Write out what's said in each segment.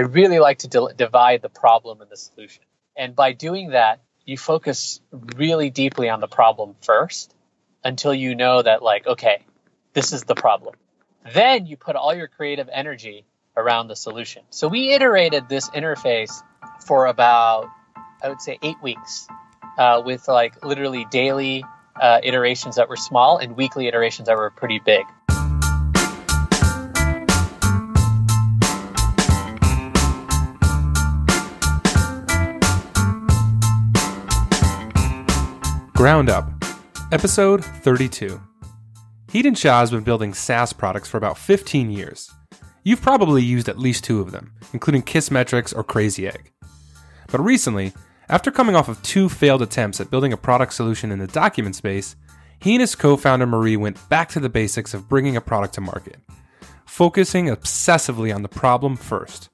I really like to di- divide the problem and the solution. And by doing that, you focus really deeply on the problem first until you know that, like, okay, this is the problem. Then you put all your creative energy around the solution. So we iterated this interface for about, I would say, eight weeks uh, with like literally daily uh, iterations that were small and weekly iterations that were pretty big. Ground Up, Episode 32. Hiten Shah has been building SaaS products for about 15 years. You've probably used at least two of them, including Kissmetrics or Crazy Egg. But recently, after coming off of two failed attempts at building a product solution in the document space, he and his co founder Marie went back to the basics of bringing a product to market, focusing obsessively on the problem first.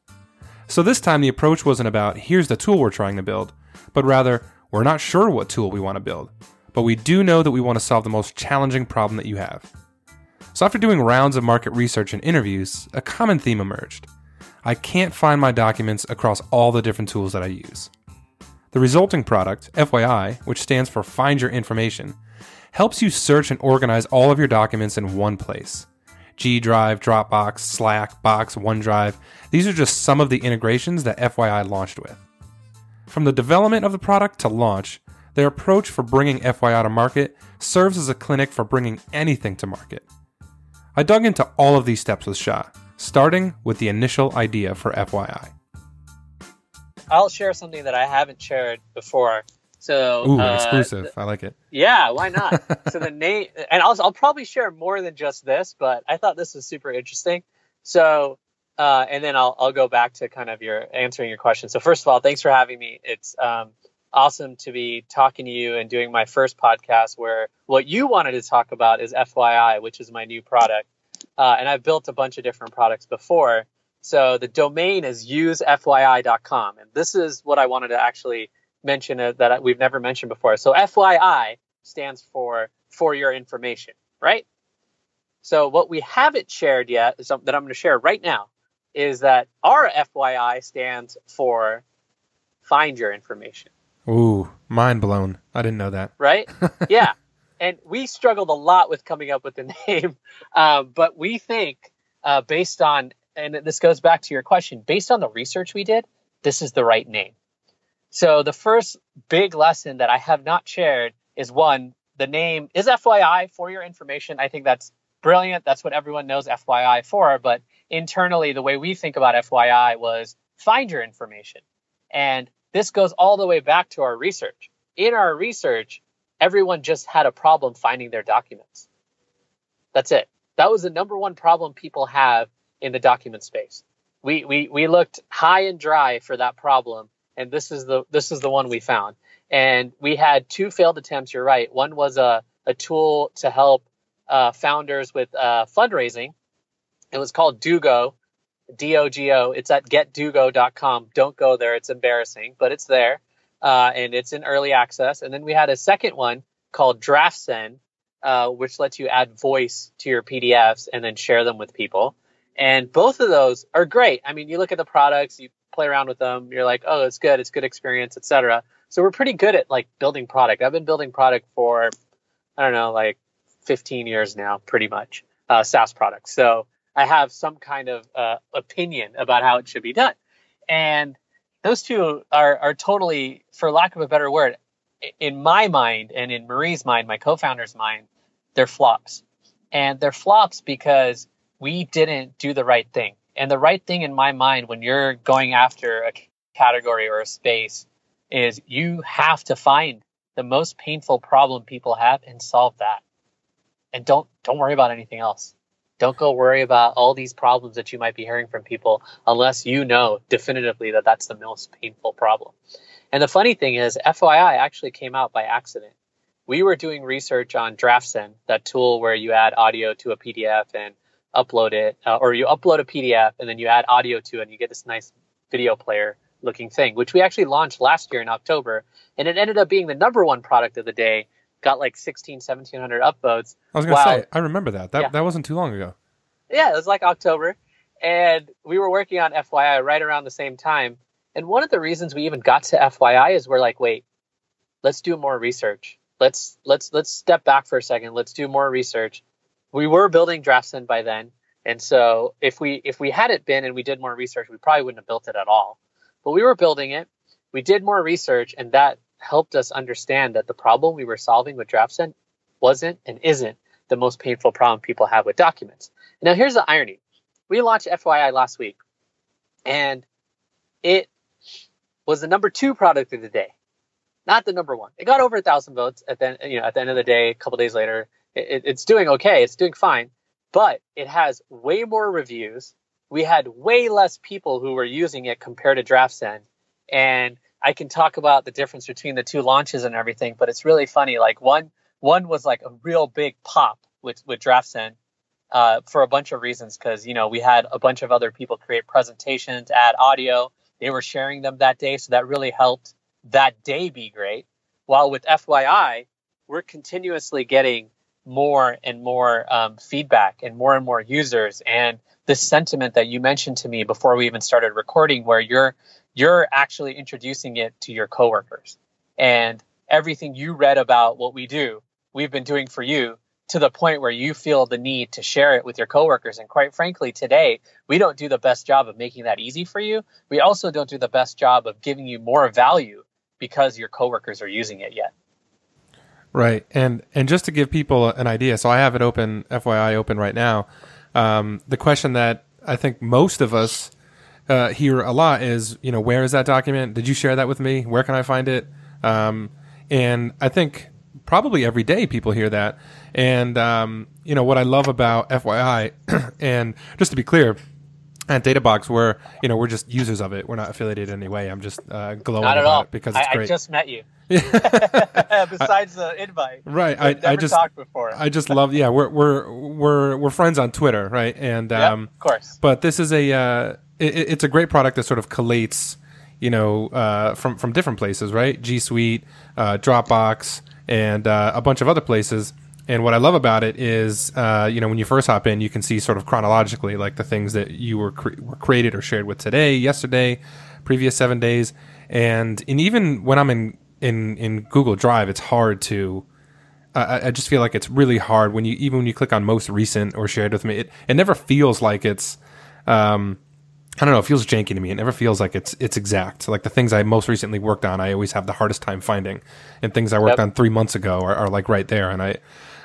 So this time, the approach wasn't about here's the tool we're trying to build, but rather we're not sure what tool we want to build, but we do know that we want to solve the most challenging problem that you have. So, after doing rounds of market research and interviews, a common theme emerged. I can't find my documents across all the different tools that I use. The resulting product, FYI, which stands for Find Your Information, helps you search and organize all of your documents in one place. G Drive, Dropbox, Slack, Box, OneDrive, these are just some of the integrations that FYI launched with. From the development of the product to launch, their approach for bringing FYI to market serves as a clinic for bringing anything to market. I dug into all of these steps with Shah, starting with the initial idea for FYI. I'll share something that I haven't shared before. So, Ooh, uh, exclusive. th- I like it. yeah, why not? so the name, and I'll, I'll probably share more than just this, but I thought this was super interesting. So, uh, and then I'll, I'll go back to kind of your answering your question. So first of all, thanks for having me. It's um, awesome to be talking to you and doing my first podcast where what you wanted to talk about is FYI, which is my new product. Uh, and I've built a bunch of different products before. So the domain is usefyi.com. And this is what I wanted to actually mention uh, that we've never mentioned before. So FYI stands for for your information, right? So what we haven't shared yet is something that I'm going to share right now is that our FYI stands for find your information, Ooh, mind blown. I didn't know that. right? yeah. And we struggled a lot with coming up with the name, um, but we think uh, based on, and this goes back to your question, based on the research we did, this is the right name. So the first big lesson that I have not shared is one, the name is FYI for your information. I think that's brilliant. That's what everyone knows FYI for. But internally, the way we think about FYI was find your information. And this goes all the way back to our research. In our research, everyone just had a problem finding their documents. That's it. That was the number one problem people have in the document space. We, we, we looked high and dry for that problem, and this is the this is the one we found. And we had two failed attempts. You're right. One was a, a tool to help uh, founders with uh, fundraising. It was called Dugo, D O G O. It's at getdugo.com. Don't go there. It's embarrassing, but it's there. Uh, and it's in early access. And then we had a second one called DraftSend, uh, which lets you add voice to your PDFs and then share them with people. And both of those are great. I mean, you look at the products, you play around with them, you're like, oh, it's good, it's good experience, etc. So we're pretty good at like building product. I've been building product for, I don't know, like 15 years now, pretty much, uh, SaaS products. So I have some kind of uh, opinion about how it should be done. And those two are, are totally, for lack of a better word, in my mind and in Marie's mind, my co-founder's mind, they're flops. And they're flops because we didn't do the right thing. And the right thing in my mind when you're going after a category or a space is you have to find the most painful problem people have and solve that. And don't don't worry about anything else. Don't go worry about all these problems that you might be hearing from people unless you know definitively that that's the most painful problem. And the funny thing is, FYI actually came out by accident. We were doing research on DraftSend, that tool where you add audio to a PDF and upload it, uh, or you upload a PDF and then you add audio to it and you get this nice video player looking thing, which we actually launched last year in October. And it ended up being the number one product of the day, got like 16, 1700 upvotes. I was gonna Wow. say, I remember that. That Yeah. that wasn't too long ago. Yeah, it was like October. and we were working on FYI right around the same time. And one of the reasons we even got to FYI is we're like, wait, let's do more research. Let's let's let's step back for a second. Let's do more research. We were building DraftSend by then, and so if we if we hadn't been and we did more research, we probably wouldn't have built it at all. But we were building it. We did more research, and that helped us understand that the problem we were solving with DraftSend wasn't and isn't the most painful problem people have with documents. Now, here's the irony we launched FYI last week, and it was the number two product of the day, not the number one. It got over a thousand votes at the you know at the end of the day. A couple days later, it, it's doing okay. It's doing fine, but it has way more reviews. We had way less people who were using it compared to DraftSend, and I can talk about the difference between the two launches and everything. But it's really funny. Like one one was like a real big pop with with DraftSend uh, for a bunch of reasons because you know we had a bunch of other people create presentations, add audio. They were sharing them that day, so that really helped that day be great. While with FYI, we're continuously getting more and more um, feedback and more and more users and this sentiment that you mentioned to me before we even started recording where you're you're actually introducing it to your coworkers and everything you read about what we do we've been doing for you to the point where you feel the need to share it with your coworkers. And quite frankly, today, we don't do the best job of making that easy for you. We also don't do the best job of giving you more value because your coworkers are using it yet. Right. And and just to give people an idea, so I have it open, FYI open right now. Um, the question that I think most of us uh, hear a lot is, you know, where is that document? Did you share that with me? Where can I find it? Um, and I think probably every day people hear that. And um, you know what I love about FYI, and just to be clear, at DataBox, we're you know we're just users of it. We're not affiliated in any way. I'm just uh, glowing not at all. it because it's I, great. I just met you. Besides the invite, right. I, I just talked before. I just love. Yeah, we're we're we're we're friends on Twitter, right? And Yep, um, of course. but this is a uh, it, it's a great product that sort of collates, you know, uh, from from different places, right? G Suite, uh, Dropbox, and uh, a bunch of other places. And what I love about it is, uh, you know, when you first hop in, you can see sort of chronologically, like the things that you were, cre- were created or shared with today, yesterday, previous seven days, and and even when I'm in in in Google Drive, it's hard to. I I just feel like it's really hard when you even when you click on most recent or shared with me, it it never feels like it's. Um, I don't know. It feels janky to me. It never feels like it's it's exact. Like the things I most recently worked on, I always have the hardest time finding, and things I worked Yep. on three months ago are, are like right there. And I,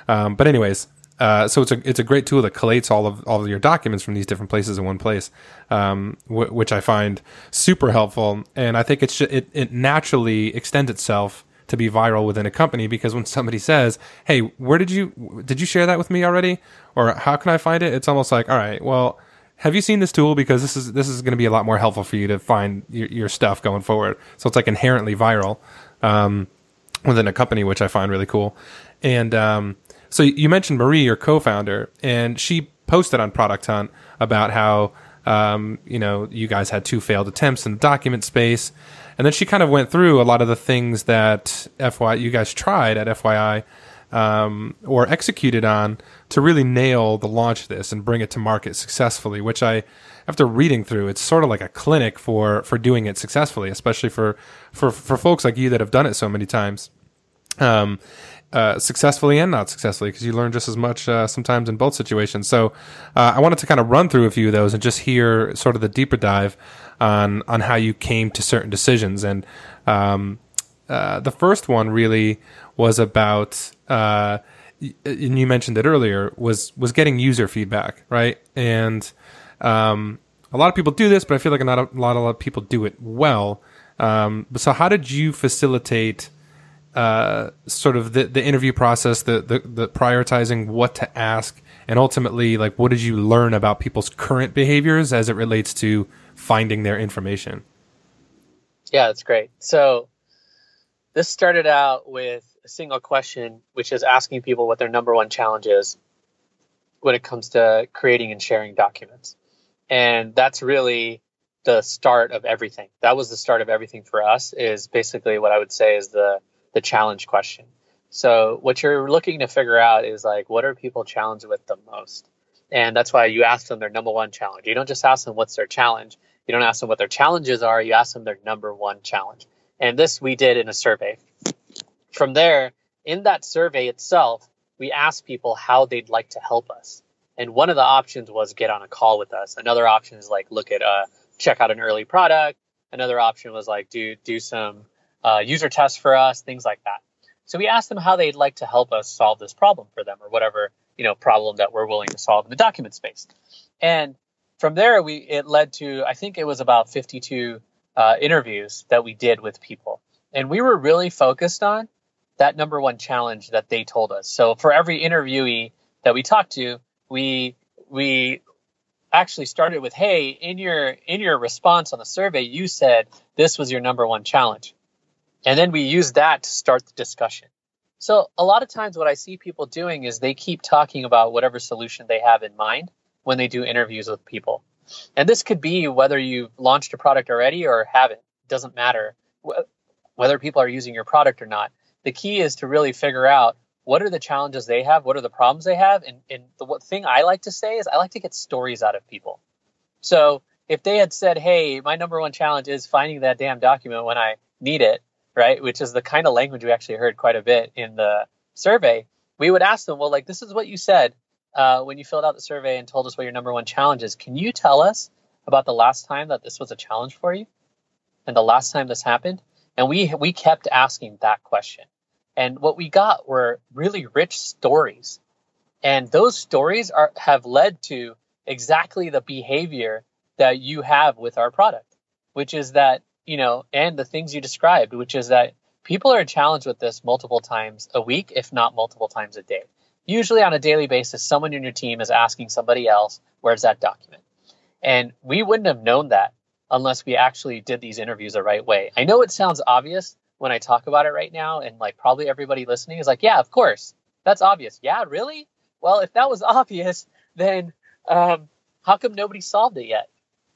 um, but anyways, uh, so it's a it's a great tool that collates all of all of your documents from these different places in one place, um, w- which I find super helpful. And I think it's ju- it it naturally extends itself to be viral within a company because when somebody says, "Hey, where did you did you share that with me already?" or "How can I find it?" It's almost like, "All right, well." Have you seen this tool? Because this is this is going to be a lot more helpful for you to find your, your stuff going forward. So it's like inherently viral um, within a company which i find really cool. And um, so you mentioned marie your co-founder and she posted on product hunt about how um, you know you guys had two failed attempts in the document space. And then she kind of went through a lot of the things that FY you guys tried at fyi um, or executed on to really nail the launch of this and bring it to market successfully. Which I, after reading through, it's sort of like a clinic for for doing it successfully, especially for for for folks like you that have done it so many times. Um, uh, successfully and not successfully, because you learn just as much uh, sometimes in both situations. So, uh, I wanted to kind of run through a few of those and just hear sort of the deeper dive on on how you came to certain decisions. And um, uh, the first one really was about, uh, and you mentioned it earlier, was was getting user feedback, right? And um, a lot of people do this, but I feel like not a lot, a lot of people do it well. Um, so, how did you facilitate uh, sort of the, the interview process, the, the the prioritizing what to ask, and ultimately, like, what did you learn about people's current behaviors as it relates to finding their information? Yeah, that's great. So this started out with a single question, which is asking people what their number one challenge is when it comes to creating and sharing documents. And that's really the start of everything. That was the start of everything for us is basically what I would say is the the challenge question. So what you're looking to figure out is like what are people challenged with the most? And that's why you ask them their number one challenge. You don't just ask them what's their challenge. You don't ask them what their challenges are. You ask them their number one challenge. And this we did in a survey. From there, in that survey itself, we asked people how they'd like to help us. And one of the options was get on a call with us. Another option is like look at uh, check out an early product. Another option was like do do some uh, user tests for us, things like that. So we asked them how they'd like to help us solve this problem for them, or whatever you know problem that we're willing to solve in the document space. And from there, we it led to I think it was about 52 uh, interviews that we did with people, and we were really focused on that number one challenge that they told us. So for every interviewee that we talked to, we we actually started with, "Hey, in your in your response on the survey, you said this was your number one challenge," and then we used that to start the discussion. So a lot of times, what I see people doing is they keep talking about whatever solution they have in mind when they do interviews with people, and this could be whether you've launched a product already or haven't. It doesn't matter whether people are using your product or not. The key is to really figure out what are the challenges they have, what are the problems they have, and, and the what thing I like to say is I like to get stories out of people. So if they had said, "Hey, my number one challenge is finding that damn document when I need it," right, which is the kind of language we actually heard quite a bit in the survey, we would ask them, "Well, like this is what you said uh, when you filled out the survey and told us what your number one challenge is. Can you tell us about the last time that this was a challenge for you, and the last time this happened?" And we we kept asking that question. And what we got were really rich stories. And those stories are have led to exactly the behavior that you have with our product, which is that, you know, and the things you described, which is that people are challenged with this multiple times a week, if not multiple times a day. Usually on a daily basis, someone in your team is asking somebody else, where's that document? And we wouldn't have known that unless we actually did these interviews the right way. I know it sounds obvious, when I talk about it right now, and like probably everybody listening is like, yeah, of course, that's obvious. Yeah, really? Well, if that was obvious, then um, how come nobody solved it yet?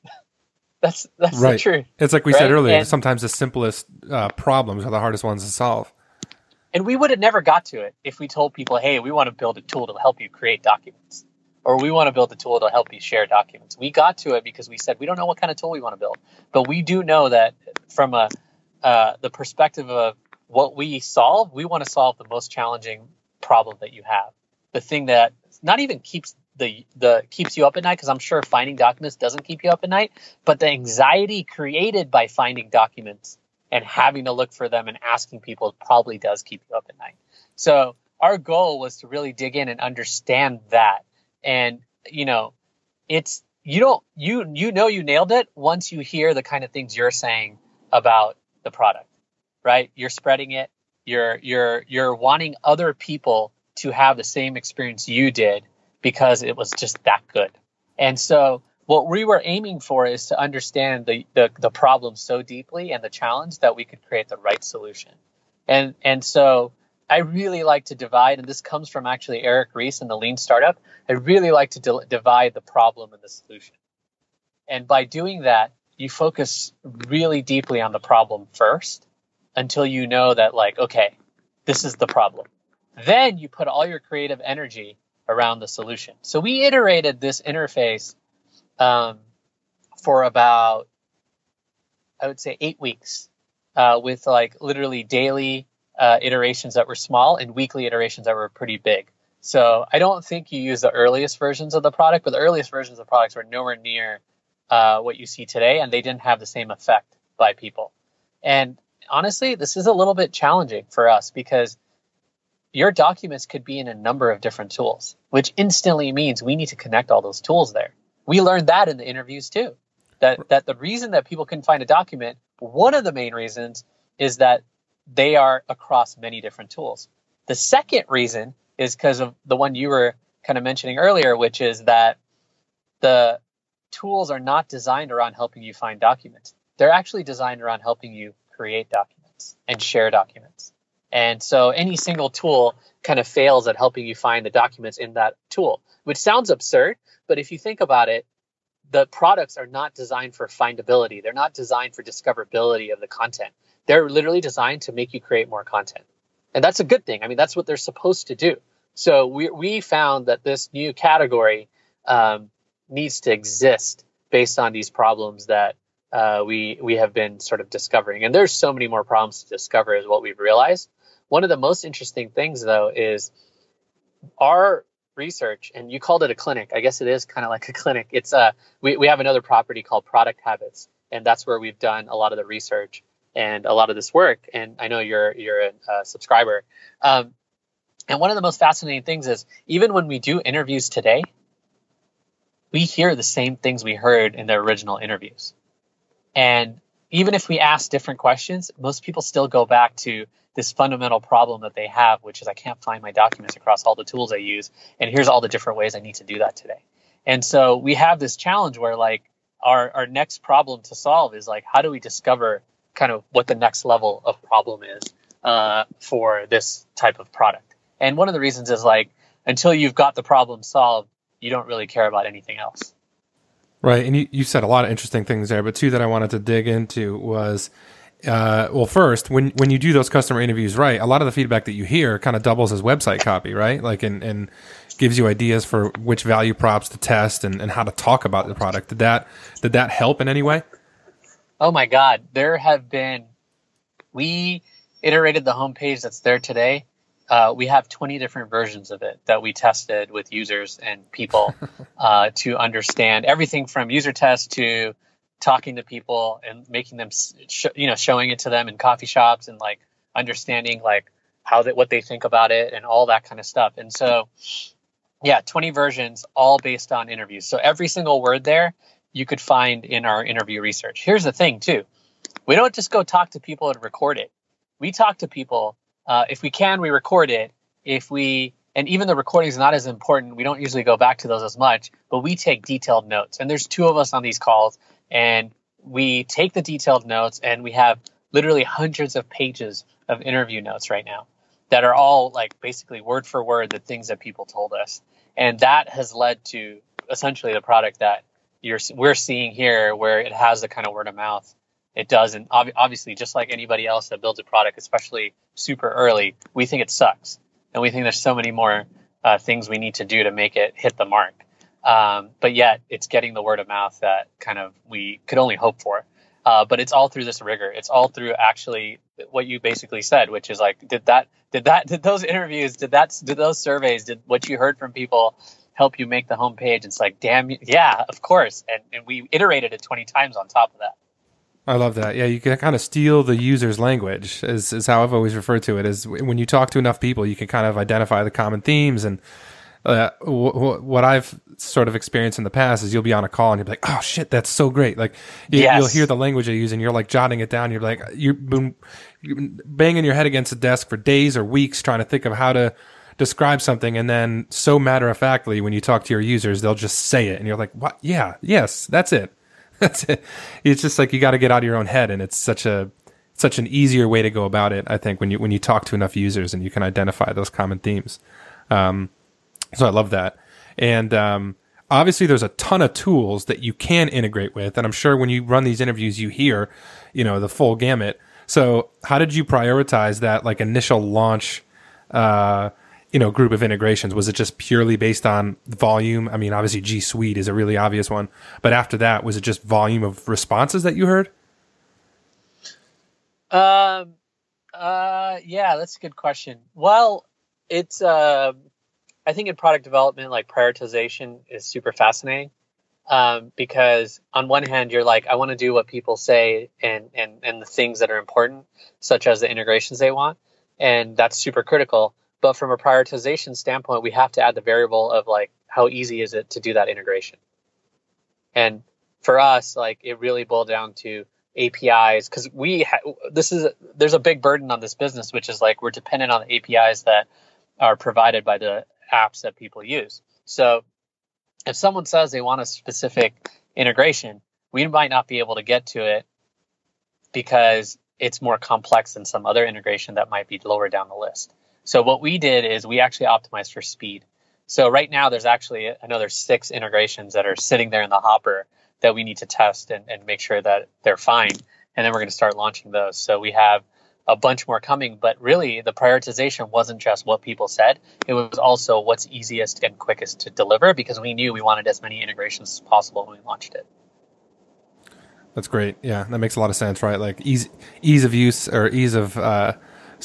that's that's right. true. It's like we right? said earlier. And, sometimes the simplest uh, problems are the hardest ones to solve. And we would have never got to it if we told people, "Hey, we want to build a tool to help you create documents." Or we want to build a tool to help you share documents. We got to it because we said we don't know what kind of tool we want to build, but we do know that from a uh, the perspective of what we solve, we want to solve the most challenging problem that you have. The thing that not even keeps the the keeps you up at night, because I'm sure finding documents doesn't keep you up at night, but the anxiety created by finding documents and having to look for them and asking people probably does keep you up at night. So our goal was to really dig in and understand that. And you know, it's you don't you you know you nailed it once you hear the kind of things you're saying about the product, right? You're spreading it. You're you're you're wanting other people to have the same experience you did because it was just that good. And so what we were aiming for is to understand the, the, the problem so deeply and the challenge that we could create the right solution. And and so I really like to divide, and this comes from actually Eric Ries and the Lean Startup. I really like to di- divide the problem and the solution. And by doing that, you focus really deeply on the problem first until you know that like okay this is the problem then you put all your creative energy around the solution so we iterated this interface um, for about i would say eight weeks uh, with like literally daily uh, iterations that were small and weekly iterations that were pretty big so i don't think you use the earliest versions of the product but the earliest versions of products were nowhere near uh, what you see today, and they didn't have the same effect by people. And honestly, this is a little bit challenging for us because your documents could be in a number of different tools, which instantly means we need to connect all those tools there. We learned that in the interviews too. That that the reason that people can find a document, one of the main reasons is that they are across many different tools. The second reason is because of the one you were kind of mentioning earlier, which is that the tools are not designed around helping you find documents. They're actually designed around helping you create documents and share documents. And so any single tool kind of fails at helping you find the documents in that tool, which sounds absurd, but if you think about it, the products are not designed for findability. They're not designed for discoverability of the content. They're literally designed to make you create more content. And that's a good thing. I mean, that's what they're supposed to do. So we, we found that this new category um, needs to exist based on these problems that uh, we we have been sort of discovering. And there's so many more problems to discover, is what we've realized. One of the most interesting things, though, is our research, and you called it a clinic. I guess it is kind of like a clinic. It's uh, we we have another property called Product Habits, and that's where we've done a lot of the research and a lot of this work. And I know you're you're a, subscriber. Um, and one of the most fascinating things is even when we do interviews today, we hear the same things we heard in the original interviews. And even if we ask different questions, most people still go back to this fundamental problem that they have, which is I can't find my documents across all the tools I use. And here's all the different ways I need to do that today. And so we have this challenge where like our, our next problem to solve is like, how do we discover kind of what the next level of problem is uh, for this type of product? And one of the reasons is like, until you've got the problem solved, you don't really care about anything else. Right. And you, you said a lot of interesting things there, but two that I wanted to dig into was uh, well, first, when when you do those customer interviews, right, a lot of the feedback that you hear kind of doubles as website copy, right? Like, and, and gives you ideas for which value props to test and, and how to talk about the product. Did that did that help in any way? Oh my God, there have been. We iterated the homepage that's there today. Uh, we have 20 different versions of it that we tested with users and people uh, to understand everything from user tests to talking to people and making them, sh- you know, showing it to them in coffee shops and like understanding like how that what they think about it and all that kind of stuff. And so, yeah, 20 versions, all based on interviews. So every single word there you could find in our interview research. Here's the thing too, we don't just go talk to people and record it. We talk to people. Uh, if we can, we record it. If we and even the recording is not as important. We don't usually go back to those as much, but we take detailed notes. And there's two of us on these calls, and we take the detailed notes and we have literally hundreds of pages of interview notes right now that are all like basically word for word the things that people told us and that has led to essentially the product that you're we're seeing here where it has the kind of word of mouth it does and ob- obviously just like anybody else that builds a product especially super early we think it sucks and we think there's so many more uh, things we need to do to make it hit the mark um, but yet it's getting the word of mouth that kind of we could only hope for. Uh, but it's all through this rigor. It's all through actually what you basically said, which is like, did that, did that, did those interviews, did that, did those surveys, did what you heard from people help you make the homepage? It's like, damn, yeah, of course. And, and we iterated it 20 times on top of that. I love that. Yeah, you can kind of steal the user's language, is, is how I've always referred to it. Is when you talk to enough people, you can kind of identify the common themes and uh, w- w- what I've sort of experienced in the past is you'll be on a call and you'll be like, "Oh shit, that's so great!" Like you, yes. you'll hear the language they use and you're like jotting it down. You're like you've been, you've been banging your head against the desk for days or weeks trying to think of how to describe something, and then so matter of factly, when you talk to your users, they'll just say it, and you're like, "What? Yeah, yes, that's it." That's it. It's just like you got to get out of your own head, and it's such a such an easier way to go about it. I think when you when you talk to enough users and you can identify those common themes. Um, so I love that. And um, obviously, there's a ton of tools that you can integrate with, and I'm sure when you run these interviews, you hear, you know, the full gamut. So how did you prioritize that like initial launch? Uh, you know, group of integrations? Was it just purely based on volume? I mean, obviously G Suite is a really obvious one, but after that, was it just volume of responses that you heard? Um, uh, yeah, that's a good question. Well, it's uh, I think in product development, like prioritization is super fascinating um, because on one hand, you're like, I want to do what people say and, and, and the things that are important, such as the integrations they want. And that's super critical. But from a prioritization standpoint, we have to add the variable of like, how easy is it to do that integration? And for us, like it really boiled down to APIs because we ha- this is there's a big burden on this business, which is like we're dependent on the APIs that are provided by the apps that people use. So if someone says they want a specific integration, we might not be able to get to it because it's more complex than some other integration that might be lower down the list. So what we did is we actually optimized for speed. So right now there's actually another six integrations that are sitting there in the hopper that we need to test and, and make sure that they're fine. And then we're going to start launching those. So we have a bunch more coming. But really, the prioritization wasn't just what people said; it was also what's easiest and quickest to deliver because we knew we wanted as many integrations as possible when we launched it. That's great. Yeah, that makes a lot of sense, right? Like ease ease of use or ease of uh,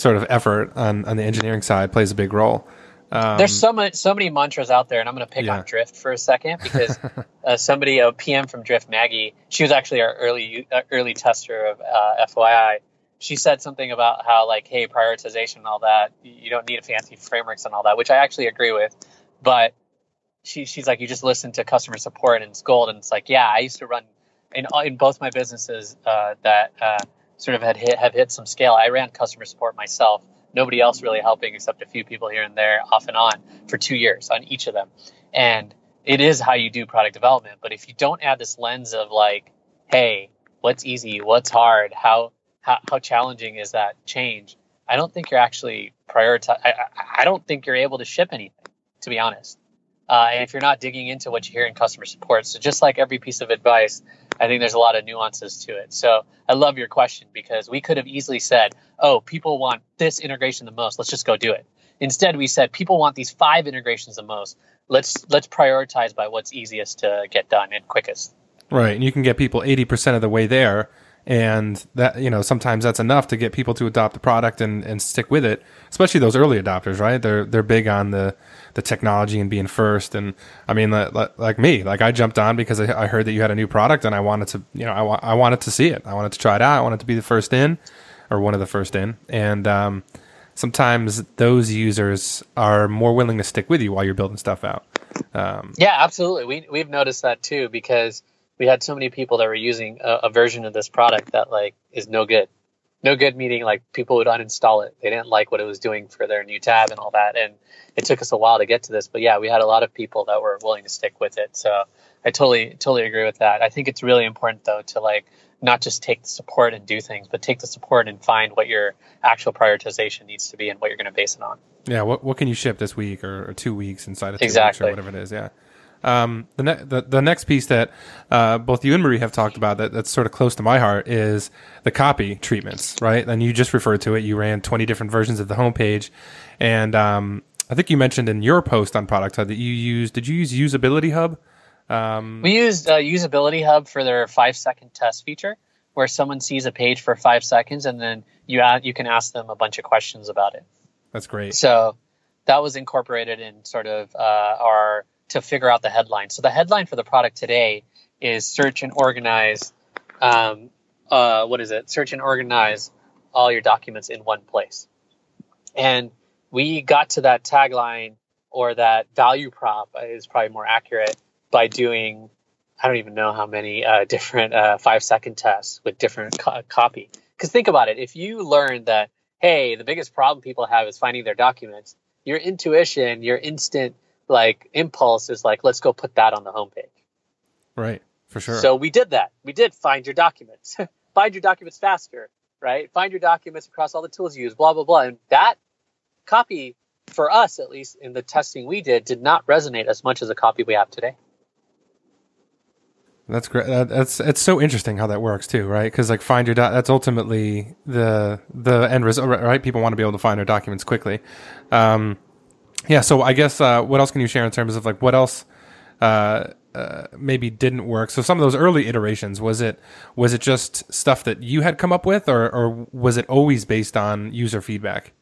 sort of effort on on the engineering side plays a big role. Um, There's so many so many mantras out there, and I'm going to pick yeah. on Drift for a second because uh, somebody, a PM from Drift, Maggie, she was actually our early uh, early tester of uh, FYI. She said something about how like, hey, prioritization and all that, you don't need fancy frameworks and all that, which I actually agree with. But she she's like, you just listen to customer support and it's gold, and it's like, yeah, I used to run in in both my businesses uh, that uh, sort of had hit have hit some scale. I ran customer support myself nobody else really helping except a few people here and there off and on for two years on each of them. And it is how you do product development. But if you don't add this lens of like, hey, what's easy, what's hard, how how, how challenging is that change? I don't think you're actually prioritize. I, I don't think you're able to ship anything, to be honest. Uh, and if you're not digging into what you hear in customer support, so just like every piece of advice, I think there's a lot of nuances to it. So I love your question because we could have easily said, oh, people want this integration the most. Let's just go do it. Instead, we said people want these five integrations the most. Let's let's prioritize by what's easiest to get done and quickest. Right, and you can get people eighty percent of the way there, and that you know sometimes that's enough to get people to adopt the product and, and stick with it especially those early adopters right? They're they're big on the the technology and being first. And i mean like, like me like i jumped on because I, I, heard that you had a new product and i wanted to you know I, I wanted to see it. I wanted to try it out. I wanted to be the first in or one of the first in. And um, sometimes those users are more willing to stick with you while you're building stuff out. Um, yeah absolutely. We, we've noticed that too because we had so many people that were using a, a, version of this product that like is no good. No good meaning like people would uninstall it. They didn't like what it was doing for their new tab and all that. And it took us a while to get to this, but yeah, we had a lot of people that were willing to stick with it. So I totally totally agree with that. I think it's really important though to like not just take the support and do things, but take the support and find what your actual prioritization needs to be and what you're going to base it on. Yeah, what what can you ship this week or, or two weeks inside of two exactly. weeks or whatever it is? Yeah. Um, the, ne- the, the next piece that uh, both you and Marie have talked about that, that's sort of close to my heart is the copy treatments, right? And you just referred to it. You ran 20 different versions of the homepage. And um, I think you mentioned in your post on Product Hunt that you used, did you use Usability Hub? Um, we used uh, Usability Hub for their five second test feature where someone sees a page for five seconds and then you, add, you can ask them a bunch of questions about it. That's great. So that was incorporated in sort of uh, our to figure out the headline. So the headline for the product today is search and organize. Um, uh, what is it? Search and organize all your documents in one place. And we got to that tagline or that value prop is probably more accurate by doing I don't even know how many uh, different uh, five second tests with different co- copy. Because think about it, if you learn that hey, the biggest problem people have is finding their documents, your intuition, your instant like impulse is like, let's go put that on the homepage. Right, for sure. So we did that. We did find your documents, find your documents faster, right? Find your documents across all the tools you use, blah blah blah. And that copy, for us at least in the testing we did, did not resonate as much as a copy we have today. That's great. That's it's so interesting how that works too, right? Because like find your dot. That's ultimately the the end result, right? People want to be able to find their documents quickly. Um, yeah. So I guess uh, what else can you share in terms of like what else uh, uh, maybe didn't work? So some of those early iterations was it was it just stuff that you had come up with, or or was it always based on user feedback?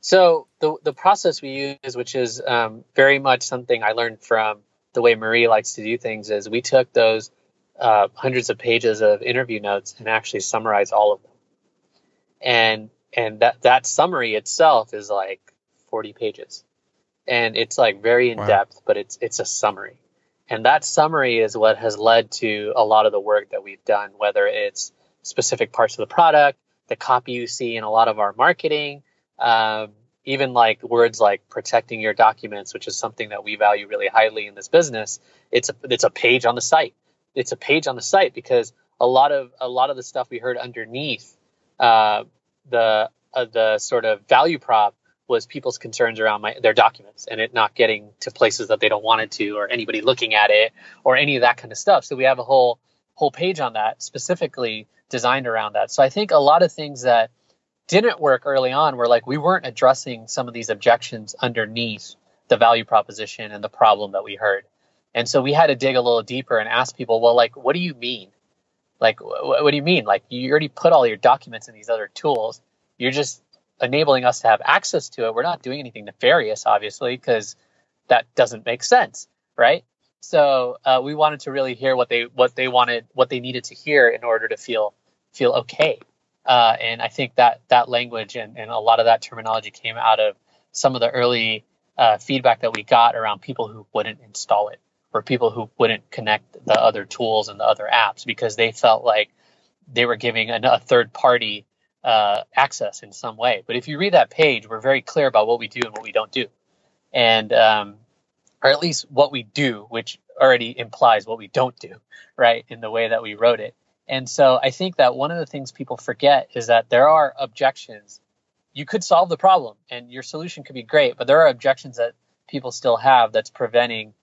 So the the process we use, which is um, very much something I learned from the way Marie likes to do things, is we took those uh, hundreds of pages of interview notes and actually summarized all of them. And and that that summary itself is like 40 pages. And it's like very in depth, but it's it's a summary. And that summary is what has led to a lot of the work that we've done, whether it's specific parts of the product, the copy you see in a lot of our marketing, um, even like words like protecting your documents, which is something that we value really highly in this business. It's a it's a page on the site. It's a page on the site because a lot of a lot of the stuff we heard underneath uh, the uh, the sort of value prop was people's concerns around my, their documents and it not getting to places that they don't want it to or anybody looking at it or any of that kind of stuff. So we have a whole whole page on that specifically designed around that. So I think a lot of things that didn't work early on were like we weren't addressing some of these objections underneath the value proposition and the problem that we heard. And so we had to dig a little deeper and ask people, well, like, what do you mean? Like, wh- what do you mean? Like, you already put all your documents in these other tools. You're just enabling us to have access to it. We're not doing anything nefarious, obviously, because that doesn't make sense, right? So uh, we wanted to really hear what they what they wanted, what they needed to hear in order to feel feel okay. Uh, and I think that that language and, and a lot of that terminology came out of some of the early uh, feedback that we got around people who wouldn't install it or people who wouldn't connect the other tools and the other apps because they felt like they were giving a, a third party uh, access in some way. But if you read that page, we're very clear about what we do and what we don't do, and um, or at least what we do, which already implies what we don't do, right? In the way that we wrote it. And so I think that one of the things people forget is that there are objections. You could solve the problem and your solution could be great, but there are objections that people still have that's preventing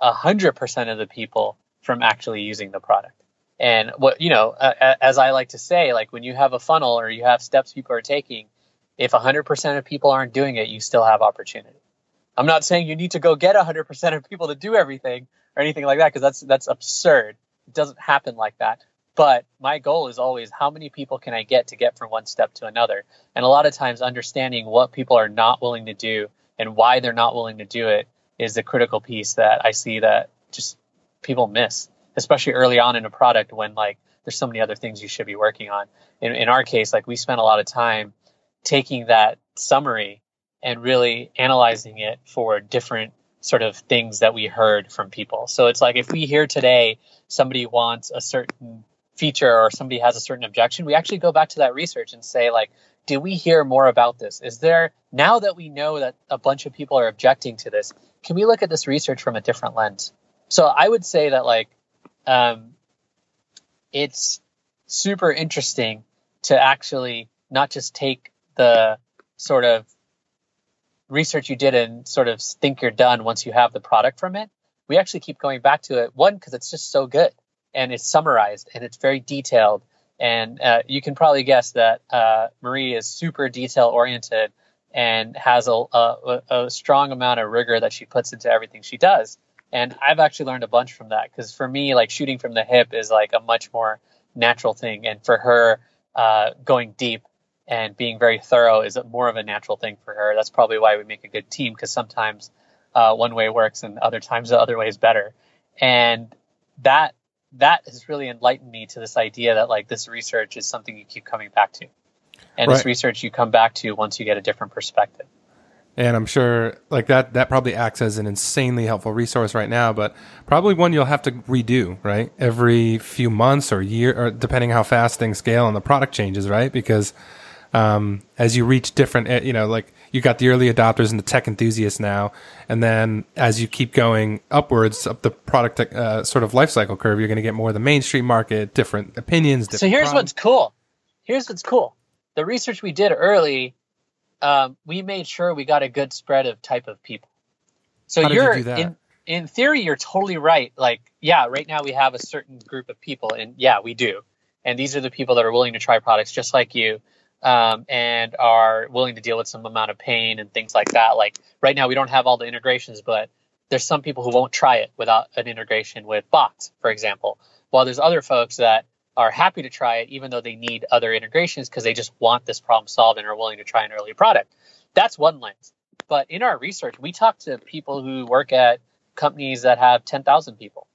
100% of the people from actually using the product. And what, you know, uh, as I like to say, like when you have a funnel or you have steps people are taking, if 100% of people aren't doing it, you still have opportunity. I'm not saying you need to go get 100% of people to do everything or anything like that because that's that's absurd. It doesn't happen like that. But my goal is always how many people can I get to get from one step to another? And a lot of times understanding what people are not willing to do and why they're not willing to do it is the critical piece that I see that just people miss, especially early on in a product when like there's so many other things you should be working on. In, in our case, like we spent a lot of time taking that summary and really analyzing it for different sort of things that we heard from people. So it's like if we hear today somebody wants a certain feature or somebody has a certain objection, we actually go back to that research and say like, do we hear more about this? Is there now that we know that a bunch of people are objecting to this, can we look at this research from a different lens? So I would say that like um, it's super interesting to actually not just take the sort of research you did and sort of think you're done once you have the product from it. We actually keep going back to it. One, because it's just so good and it's summarized and it's very detailed. And uh, you can probably guess that uh, Marie is super detail oriented and has a, a, a, strong amount of rigor that she puts into everything she does. And I've actually learned a bunch from that because for me, like shooting from the hip is like a much more natural thing. And for her, uh, going deep and being very thorough is more of a natural thing for her. That's probably why we make a good team because sometimes uh, one way works and other times the other way is better. And that that has really enlightened me to this idea that like this research is something you keep coming back to and right. this research you come back to once you get a different perspective and i'm sure like that that probably acts as an insanely helpful resource right now but probably one you'll have to redo right? Every few months or year or depending how fast things scale and the product changes right? Because um, as you reach different eh, you know like you got the early adopters and the tech enthusiasts now and then as you keep going upwards up the product uh, sort of life cycle curve you're going to get more of the mainstream market different opinions different so here's problems. what's cool. Here's what's cool. The research we did early, um, we made sure we got a good spread of type of people. So you're you in in theory, you're totally right. Like, yeah, right now we have a certain group of people, and yeah, we do. And these are the people that are willing to try products just like you, um, and are willing to deal with some amount of pain and things like that. Like right now, we don't have all the integrations, but there's some people who won't try it without an integration with Box, for example. While there's other folks that are happy to try it even though they need other integrations because they just want this problem solved and are willing to try an early product. That's one lens. But in our research, we talk to people who work at companies that have 10,000 people.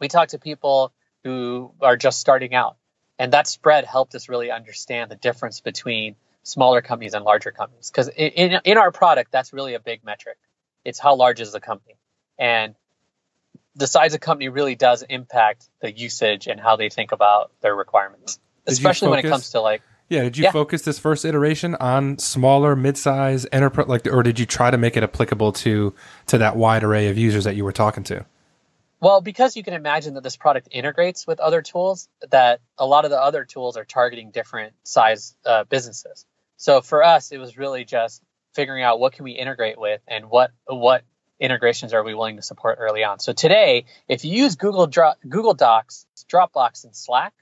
We talk to people who are just starting out. And that spread helped us really understand the difference between smaller companies and larger companies. Because in, in our product, that's really a big metric. It's how large is the company. And the size of company really does impact the usage and how they think about their requirements, did especially when it comes to like. Yeah, did you yeah. focus this first iteration on smaller, mid-size enterprise, like, or did you try to make it applicable to to that wide array of users that you were talking to? Well, because you can imagine that this product integrates with other tools, that a lot of the other tools are targeting different size uh, businesses. So for us, it was really just figuring out what can we integrate with and what what integrations are we willing to support early on. So today, if you use Google Dro- Google Docs, Dropbox, and Slack,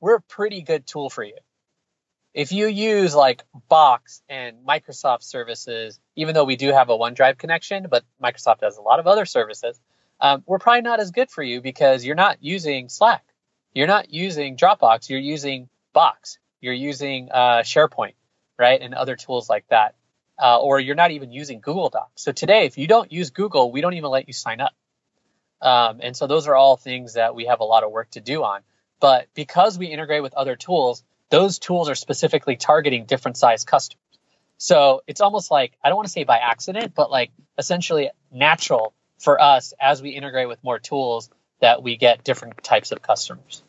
we're a pretty good tool for you. if you use like Box and Microsoft services, even though we do have a OneDrive connection, but Microsoft has a lot of other services, um, we're probably not as good for you because you're not using Slack, you're not using Dropbox, you're using Box, you're using uh, SharePoint, right, and other tools like that, uh, or you're not even using Google Docs. So today, if you don't use Google, we don't even let you sign up. Um, and so those are all things that we have a lot of work to do on. But because we integrate with other tools, those tools are specifically targeting different size customers. So it's almost like, I don't want to say by accident, but like essentially natural for us as we integrate with more tools that we get different types of customers.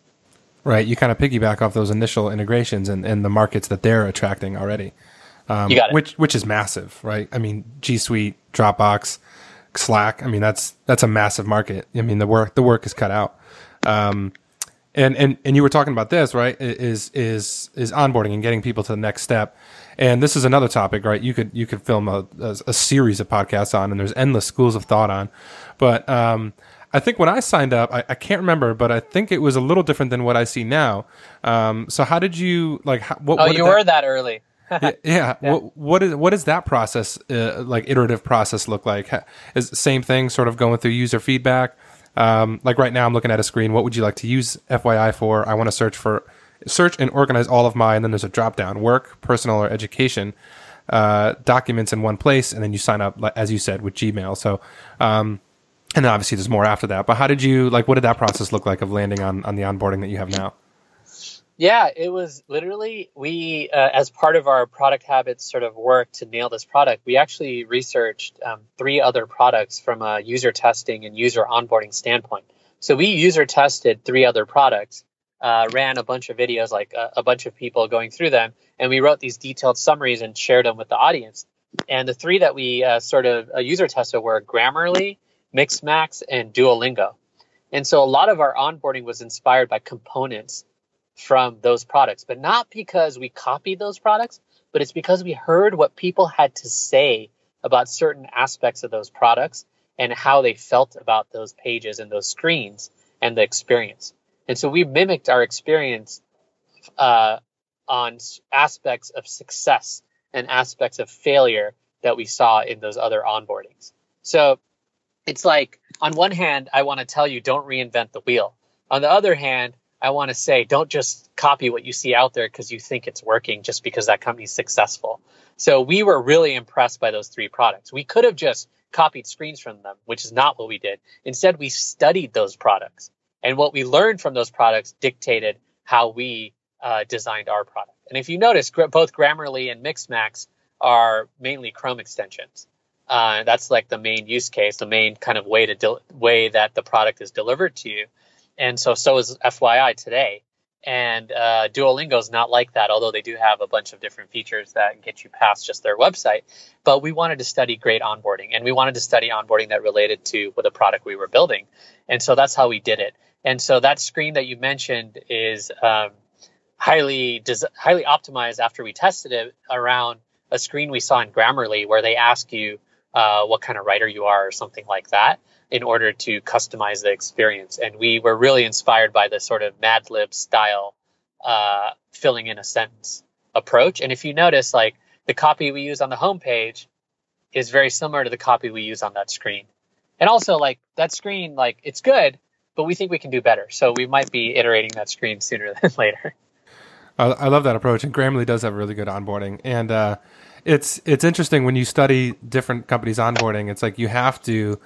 Right. You kind of piggyback off those initial integrations and, and the markets that they're attracting already. Um, you got it. Which, which is massive, right? I mean, G Suite, Dropbox, Slack. I mean, that's, that's a massive market. I mean, the work, the work is cut out. Um, and and and you were talking about this right is is is onboarding and getting people to the next step and this is another topic right you could you could film a, a, a series of podcasts on and there's endless schools of thought on but um, I think when I signed up, I, I, can't remember, but I think it was a little different than what I see now. Um, so how did you like? How, what, oh, what you that, were that early. yeah, yeah. What, what is what does that process uh, like iterative process look like? Is same thing, sort of going through user feedback, um, like right now, I'm looking at a screen. What would you like to use FYI for? I want to search for search and organize all of my, and then there's a drop down: work, personal, or education uh, documents in one place, and then you sign up, as you said, with Gmail. So, um, and then obviously there's more after that. But how did you like? What did that process look like of landing on on the onboarding that you have now? Yeah, it was literally we, uh, as part of our product habits sort of work to nail this product, we actually researched um, three other products from a user testing and user onboarding standpoint. So we user tested three other products, uh, ran a bunch of videos, like a, a bunch of people going through them, and we wrote these detailed summaries and shared them with the audience. And the three that we uh, sort of uh, user tested were Grammarly, Mixmax, and Duolingo. And so a lot of our onboarding was inspired by components from those products, but not because we copied those products, but it's because we heard what people had to say about certain aspects of those products and how they felt about those pages and those screens and the experience. And so we mimicked our experience uh, on aspects of success and aspects of failure that we saw in those other onboardings. So it's like, on one hand, I want to tell you, don't reinvent the wheel. On the other hand, I want to say don't just copy what you see out there because you think it's working just because that company's successful. So we were really impressed by those three products. We could have just copied screens from them, which is not what we did. Instead, we studied those products. And what we learned from those products dictated how we uh, designed our product. And if you notice, both Grammarly and Mixmax are mainly Chrome extensions. Uh, that's like the main use case, the main kind of way to way that the product is delivered to you and so so is FYI today. And uh, Duolingo is not like that, although they do have a bunch of different features that get you past just their website. But we wanted to study great onboarding, and we wanted to study onboarding that related to the product we were building. And so that's how we did it. And so that screen that you mentioned is um, highly des- highly optimized after we tested it around a screen we saw in Grammarly where they ask you uh, what kind of writer you are or something like that in order to customize the experience. And we were really inspired by the sort of Mad Lib style uh, filling in a sentence approach. And if you notice, like the copy we use on the homepage is very similar to the copy we use on that screen. And also, like that screen, like it's good, but we think we can do better. So we might be iterating that screen sooner than later. I, I love that approach, and Grammarly does have really good onboarding. And uh, it's it's interesting when you study different companies' onboarding. It's like you have to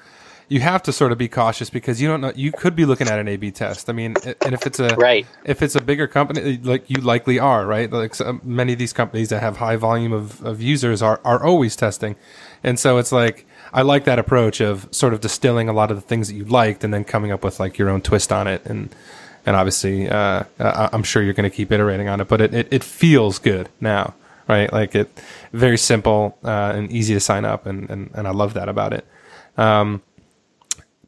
you have to sort of be cautious because you don't know you could be looking at an A/B test. I mean, and if it's a right, if it's a bigger company, like you likely are, right? Like so many of these companies that have high volume of, of users are are always testing, and so it's like I like that approach of sort of distilling a lot of the things that you liked and then coming up with like your own twist on it and. And obviously, uh, I'm sure you're going to keep iterating on it, but it, it, it feels good now right? Like it, very simple uh, and easy to sign up, and, and, and I love that about it. Um,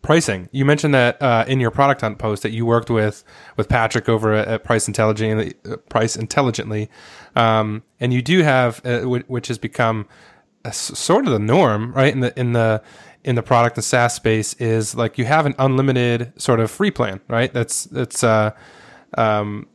pricing. You mentioned that uh, in your Product Hunt post that you worked with with Patrick over at, at Price Intelligently, Price Intelligently, um, and you do have uh, which has become sort of the norm, right? In the in the in the product and SaaS space is like you have an unlimited sort of free plan, right? That's that's uh, um,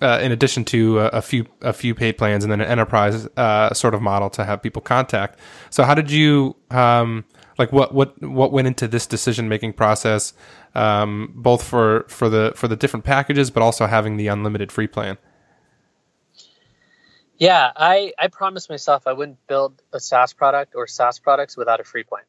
uh, in addition to a, a, few a few paid plans and then an enterprise uh, sort of model to have people contact. So how did you um, like what what what went into this decision making process, um, both for for the for the different packages, but also having the unlimited free plan? Yeah, I I promised myself I wouldn't build a SaaS product or SaaS products without a free plan,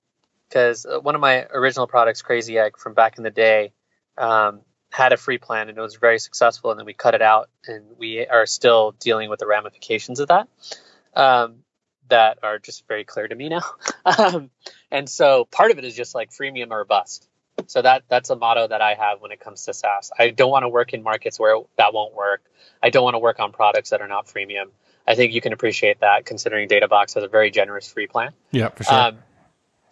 because uh, one of my original products, Crazy Egg, from back in the day. Um, had a free plan and it was very successful and then we cut it out and we are still dealing with the ramifications of that um, that are just very clear to me now. Um, and so part of it is just like freemium or bust. So that that's a motto that i have when it comes to SaaS. I don't want to work in markets where that won't work. I don't want to work on products that are not freemium. I think you can appreciate that considering Databox has a very generous free plan. Yeah for sure. Um,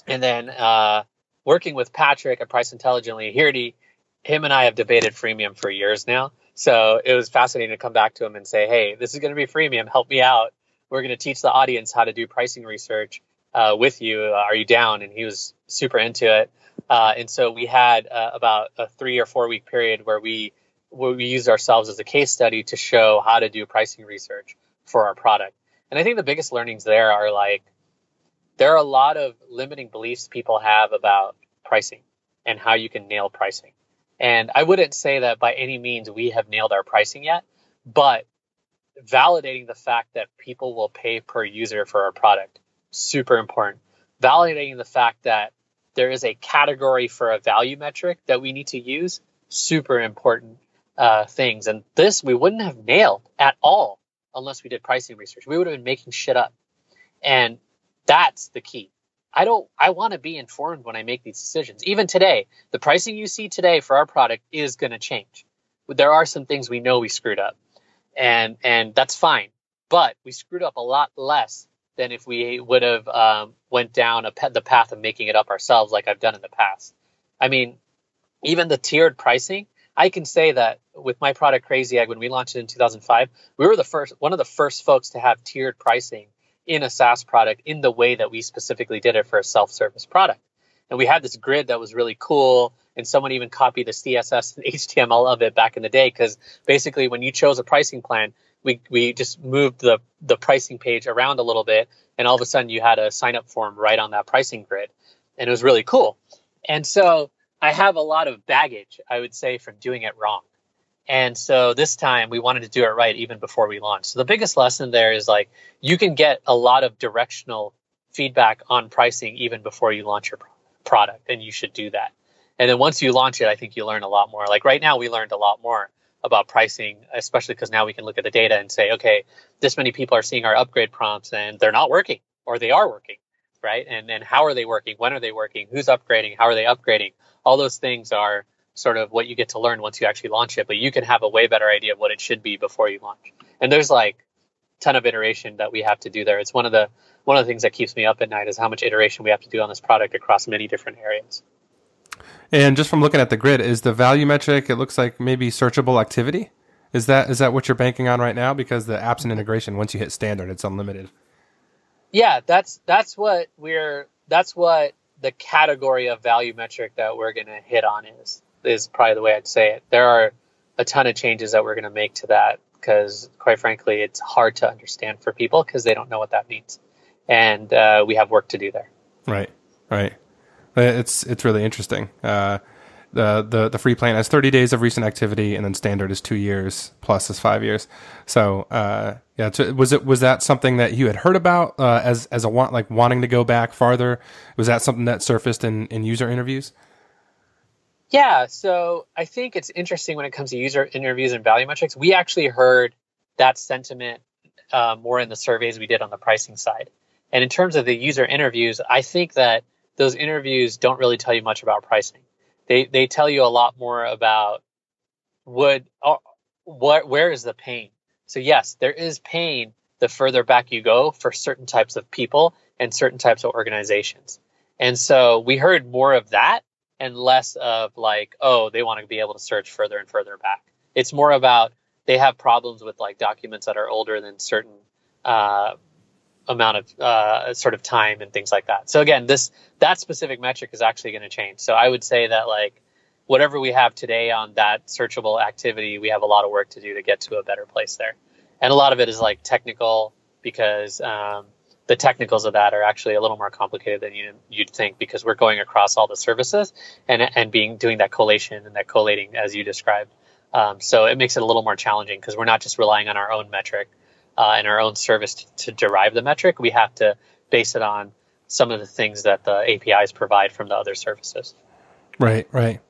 and then uh, working with patrick at Price Intelligently here he him and I have debated freemium for years now. So it was fascinating to come back to him and say, hey, this is going to be freemium. Help me out. We're going to teach the audience how to do pricing research uh, with you. Uh, are you down? And he was super into it. Uh, and so we had uh, about a three or four week period where we where we used ourselves as a case study to show how to do pricing research for our product. And I think the biggest learnings there are like there are a lot of limiting beliefs people have about pricing and how you can nail pricing. And I wouldn't say that by any means we have nailed our pricing yet, but validating the fact that people will pay per user for our product, super important. Validating the fact that there is a category for a value metric that we need to use, super important uh, things. And this we wouldn't have nailed at all unless we did pricing research. We would have been making shit up. And that's the key. I don't I want to be informed when I make these decisions. Even today, the pricing you see today for our product is going to change. There are some things we know we screwed up. And and that's fine. But we screwed up a lot less than if we would have um, went down a, the path of making it up ourselves like I've done in the past. I mean, even the tiered pricing, I can say that with my product Crazy Egg when we launched it in 2005, we were the first one of the first folks to have tiered pricing in a SaaS product in the way that we specifically did it for a self-service product. And we had this grid that was really cool. And someone even copied the CSS and HTML of it back in the day because basically when you chose a pricing plan, we, we just moved the, the pricing page around a little bit. And all of a sudden you had a sign up form right on that pricing grid. And it was really cool. And so I have a lot of baggage, I would say, from doing it wrong. And so this time we wanted to do it right even before we launched. So the biggest lesson there is like you can get a lot of directional feedback on pricing even before you launch your product, and you should do that. And then once you launch it, I think you learn a lot more. Like right now, we learned a lot more about pricing, especially because now we can look at the data and say, okay, this many people are seeing our upgrade prompts and they're not working or they are working, right? And and how are they working? When are they working? Who's upgrading? How are they upgrading? All those things are sort of what you get to learn once you actually launch it, but you can have a way better idea of what it should be before you launch. And there's like a ton of iteration that we have to do there. It's one of the one of the things that keeps me up at night is how much iteration we have to do on this product across many different areas. And just from looking at the grid, is the value metric it looks like maybe searchable activity? Is that is that what you're banking on right now? Because the apps and integration, once you hit standard, it's unlimited. Yeah, that's that's what we're that's what the category of value metric that we're going to hit on is is probably the way I'd say it. There are a ton of changes that we're going to make to that because, quite frankly, it's hard to understand for people because they don't know what that means, and uh, we have work to do there. Right, right. It's it's really interesting. Uh, the the the free plan has 30 days of recent activity, and then standard is two years, plus is five years. So uh, yeah, was it was that something that you had heard about uh, as as a want like wanting to go back farther? Was that something that surfaced in in user interviews? Yeah, so I think it's interesting when it comes to user interviews and value metrics. We actually heard that sentiment uh, more in the surveys we did on the pricing side. And in terms of the user interviews, I think that those interviews don't really tell you much about pricing. They they tell you a lot more about would uh, what where is the pain. So yes, there is pain the further back you go for certain types of people and certain types of organizations. And so we heard more of that and less of like, oh, they want to be able to search further and further back. It's more about they have problems with like documents that are older than certain uh, amount of uh, sort of time and things like that. So again, this that specific metric is actually going to change. So I would say that like whatever we have today on that searchable activity, we have a lot of work to do to get to a better place there. And a lot of it is like technical because um, the technicals of that are actually a little more complicated than you, you'd think because we're going across all the services and and being doing that collation and that collating as you described. Um, so it makes it a little more challenging because we're not just relying on our own metric uh, and our own service to, to derive the metric. We have to base it on some of the things that the APIs provide from the other services. Right, right.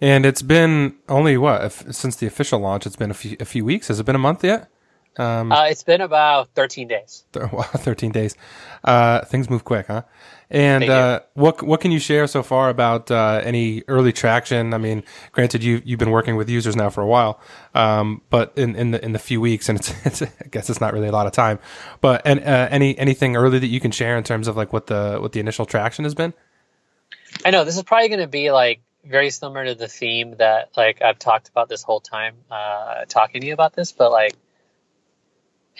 And it's been only what since the official launch? It's been a few, a few weeks. Has it been a month yet? Um, uh, it's been about 13 days. Th- 13 days. Uh, things move quick, huh? And uh, what what can you share so far about uh, any early traction? I mean, granted, you you've been working with users now for a while, um, but in, in the in the few weeks, and it's, it's, I guess it's not really a lot of time. But and uh, any anything early that you can share in terms of like what the what the initial traction has been? I know this is probably going to be like very similar to the theme that like I've talked about this whole time uh, talking to you about this, but like,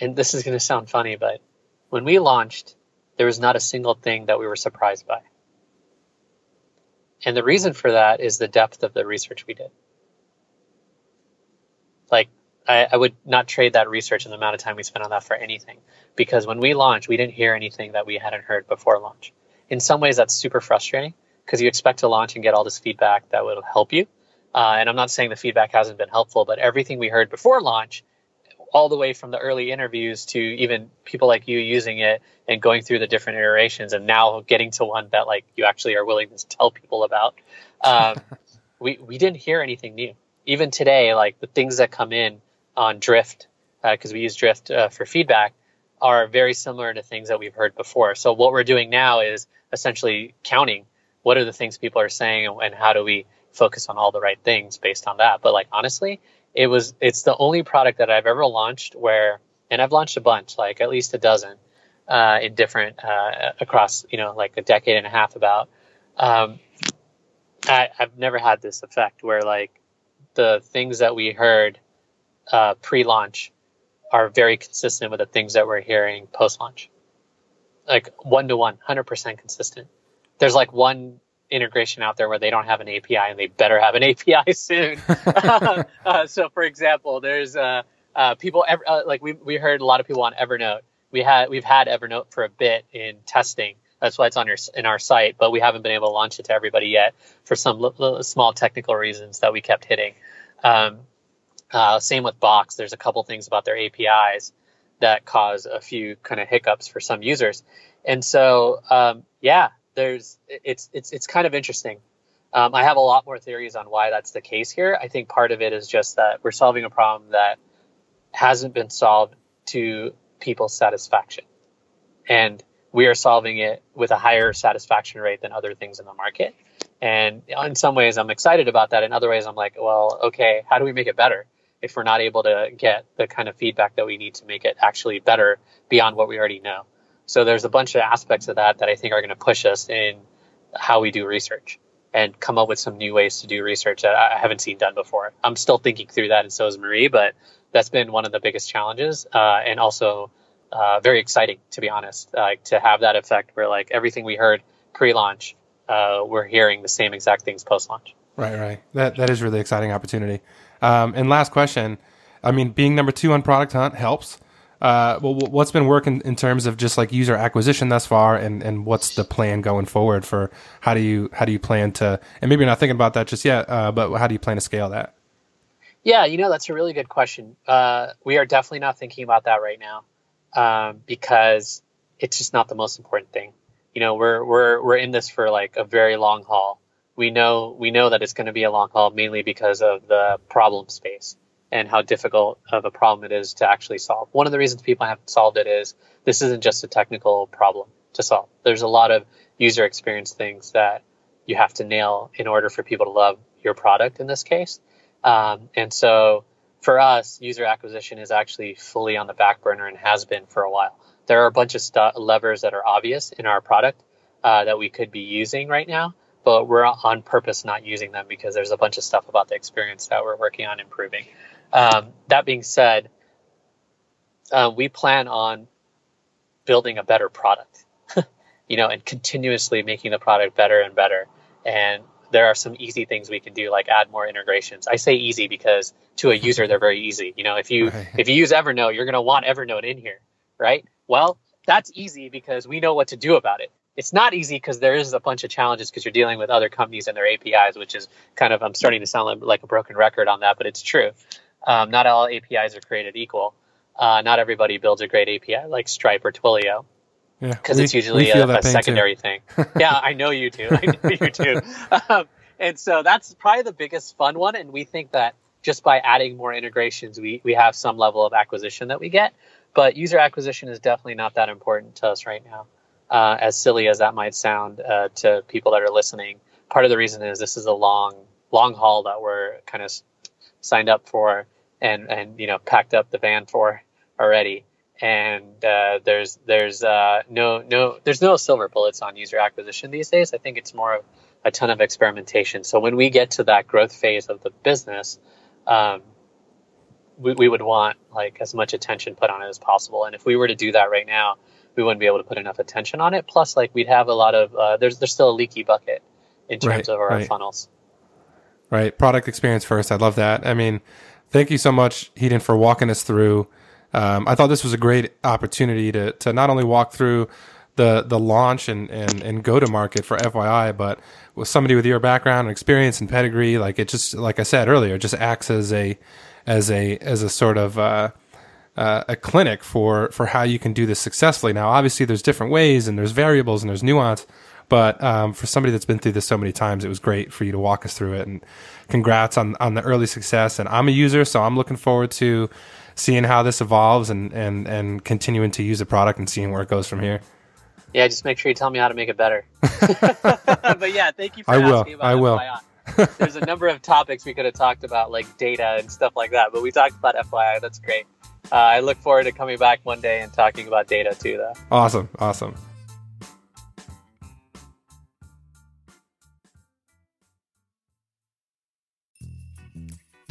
and this is going to sound funny, but when we launched there was not a single thing that we were surprised by. And the reason for that is the depth of the research we did. Like, I, I, would not trade that research and the amount of time we spent on that for anything. Because when we launched, we didn't hear anything that we hadn't heard before launch. In some ways, that's super frustrating because you expect to launch and get all this feedback that will help you. Uh, and I'm not saying the feedback hasn't been helpful, but everything we heard before launch all the way from the early interviews to even people like you using it and going through the different iterations and now getting to one that like you actually are willing to tell people about. Um, we, we didn't hear anything new. Even today like the things that come in on drift because uh, we use drift uh, for feedback are very similar to things that we've heard before. So what we're doing now is essentially counting what are the things people are saying and, and how do we focus on all the right things based on that. But like honestly it was it's the only product that I've ever launched where and I've launched a bunch, like at least a dozen, uh, in different uh, across you know like a decade and a half about. Um, I, have never had this effect where like the things that we heard uh, pre-launch are very consistent with the things that we're hearing post-launch, like one to one, hundred percent consistent. There's like one integration out there where they don't have an API and they better have an API soon. uh, so, for example, there's uh, uh, people ever, uh, like we we heard a lot of people on Evernote. We had we've had Evernote for a bit in testing. That's why it's on your in our site, but we haven't been able to launch it to everybody yet for some l- l- small technical reasons that we kept hitting. Um, uh, same with Box. There's a couple things about their APIs that cause a few kind of hiccups for some users. And so, um, yeah, there's it's it's it's kind of interesting. Um, I have a lot more theories on why that's the case here. I think part of it is just that we're solving a problem that hasn't been solved to people's satisfaction, and we are solving it with a higher satisfaction rate than other things in the market. And in some ways, I'm excited about that. In other ways, I'm like, well, okay, how do we make it better if we're not able to get the kind of feedback that we need to make it actually better beyond what we already know? So there's a bunch of aspects of that that I think are going to push us in how we do research and come up with some new ways to do research that I haven't seen done before. I'm still thinking through that, and so is Marie, but that's been one of the biggest challenges, uh, and also uh, very exciting to be honest, uh, to have that effect where like everything we heard pre-launch, uh, we're hearing the same exact things post-launch. Right, right. That that is really exciting opportunity. Um, and last question, I mean, being number two on Product Hunt helps. Uh, well, what's been working in terms of just like user acquisition thus far, and, and what's the plan going forward for how do you how do you plan to and maybe you're not thinking about that just yet, uh, but how do you plan to scale that? Yeah, you know that's a really good question. Uh, we are definitely not thinking about that right now um, because it's just not the most important thing. You know, we're we're we're in this for like a very long haul. We know we know that it's going to be a long haul mainly because of the problem space and how difficult of a problem it is to actually solve. One of the reasons people haven't solved it is this isn't just a technical problem to solve. There's a lot of user experience things that you have to nail in order for people to love your product in this case. Um, and so for us, user acquisition is actually fully on the back burner and has been for a while. There are a bunch of levers that are obvious in our product uh, that we could be using right now, but we're on purpose not using them because there's a bunch of stuff about the experience that we're working on improving. Um, that being said, uh, we plan on building a better product, you know, and continuously making the product better and better. And there are some easy things we can do, like add more integrations. I say easy because to a user they're very easy. You know, if you Right. if you use Evernote, you're going to want Evernote in here, right? Well, that's easy because we know what to do about it. It's not easy because there is a bunch of challenges because you're dealing with other companies and their APIs, which is kind of I'm starting to sound like, like a broken record on that, but it's true. Um, not all APIs are created equal. Uh, not everybody builds a great API like Stripe or Twilio because we- it's usually a, a pain, too. secondary thing. yeah, I know you do. I know you do. Um, and so that's probably the biggest fun one. And we think that just by adding more integrations, we, we have some level of acquisition that we get. But user acquisition is definitely not that important to us right now. Uh, as silly as that might sound uh, to people that are listening, part of the reason is this is a long, long haul that we're kind of signed up for and, and, you know, packed up the van for already and uh, there's there's uh, no no there's no silver bullets on user acquisition these days. I think it's more of a ton of experimentation. So when we get to that growth phase of the business, um, we, we would want like as much attention put on it as possible. And if we were to do that right now, we wouldn't be able to put enough attention on it. Plus, like we'd have a lot of uh, there's there's still a leaky bucket in terms Right, of our right. funnels. right? Product experience first. I love that. I mean, thank you so much, Hiten, for walking us through. Um, I thought this was a great opportunity to to not only walk through the the launch and and, and go to market for FYI, but with somebody with your background and experience and pedigree, like it just like I said earlier, just acts as a as a as a sort of uh, uh, a clinic for for how you can do this successfully. Now, obviously, there's different ways and there's variables and there's nuance, but um, for somebody that's been through this so many times, it was great for you to walk us through it. And congrats on on the early success. And I'm a user, so I'm looking forward to seeing how this evolves and and and continuing to use the product and seeing where it goes from here. Yeah, just make sure you tell me how to make it better. but yeah, thank you for I will. asking about I will. There's a number of topics we could have talked about, like data and stuff like that, but we talked about FYI. That's great. Uh, I look forward to coming back one day and talking about data too, though. Awesome, awesome.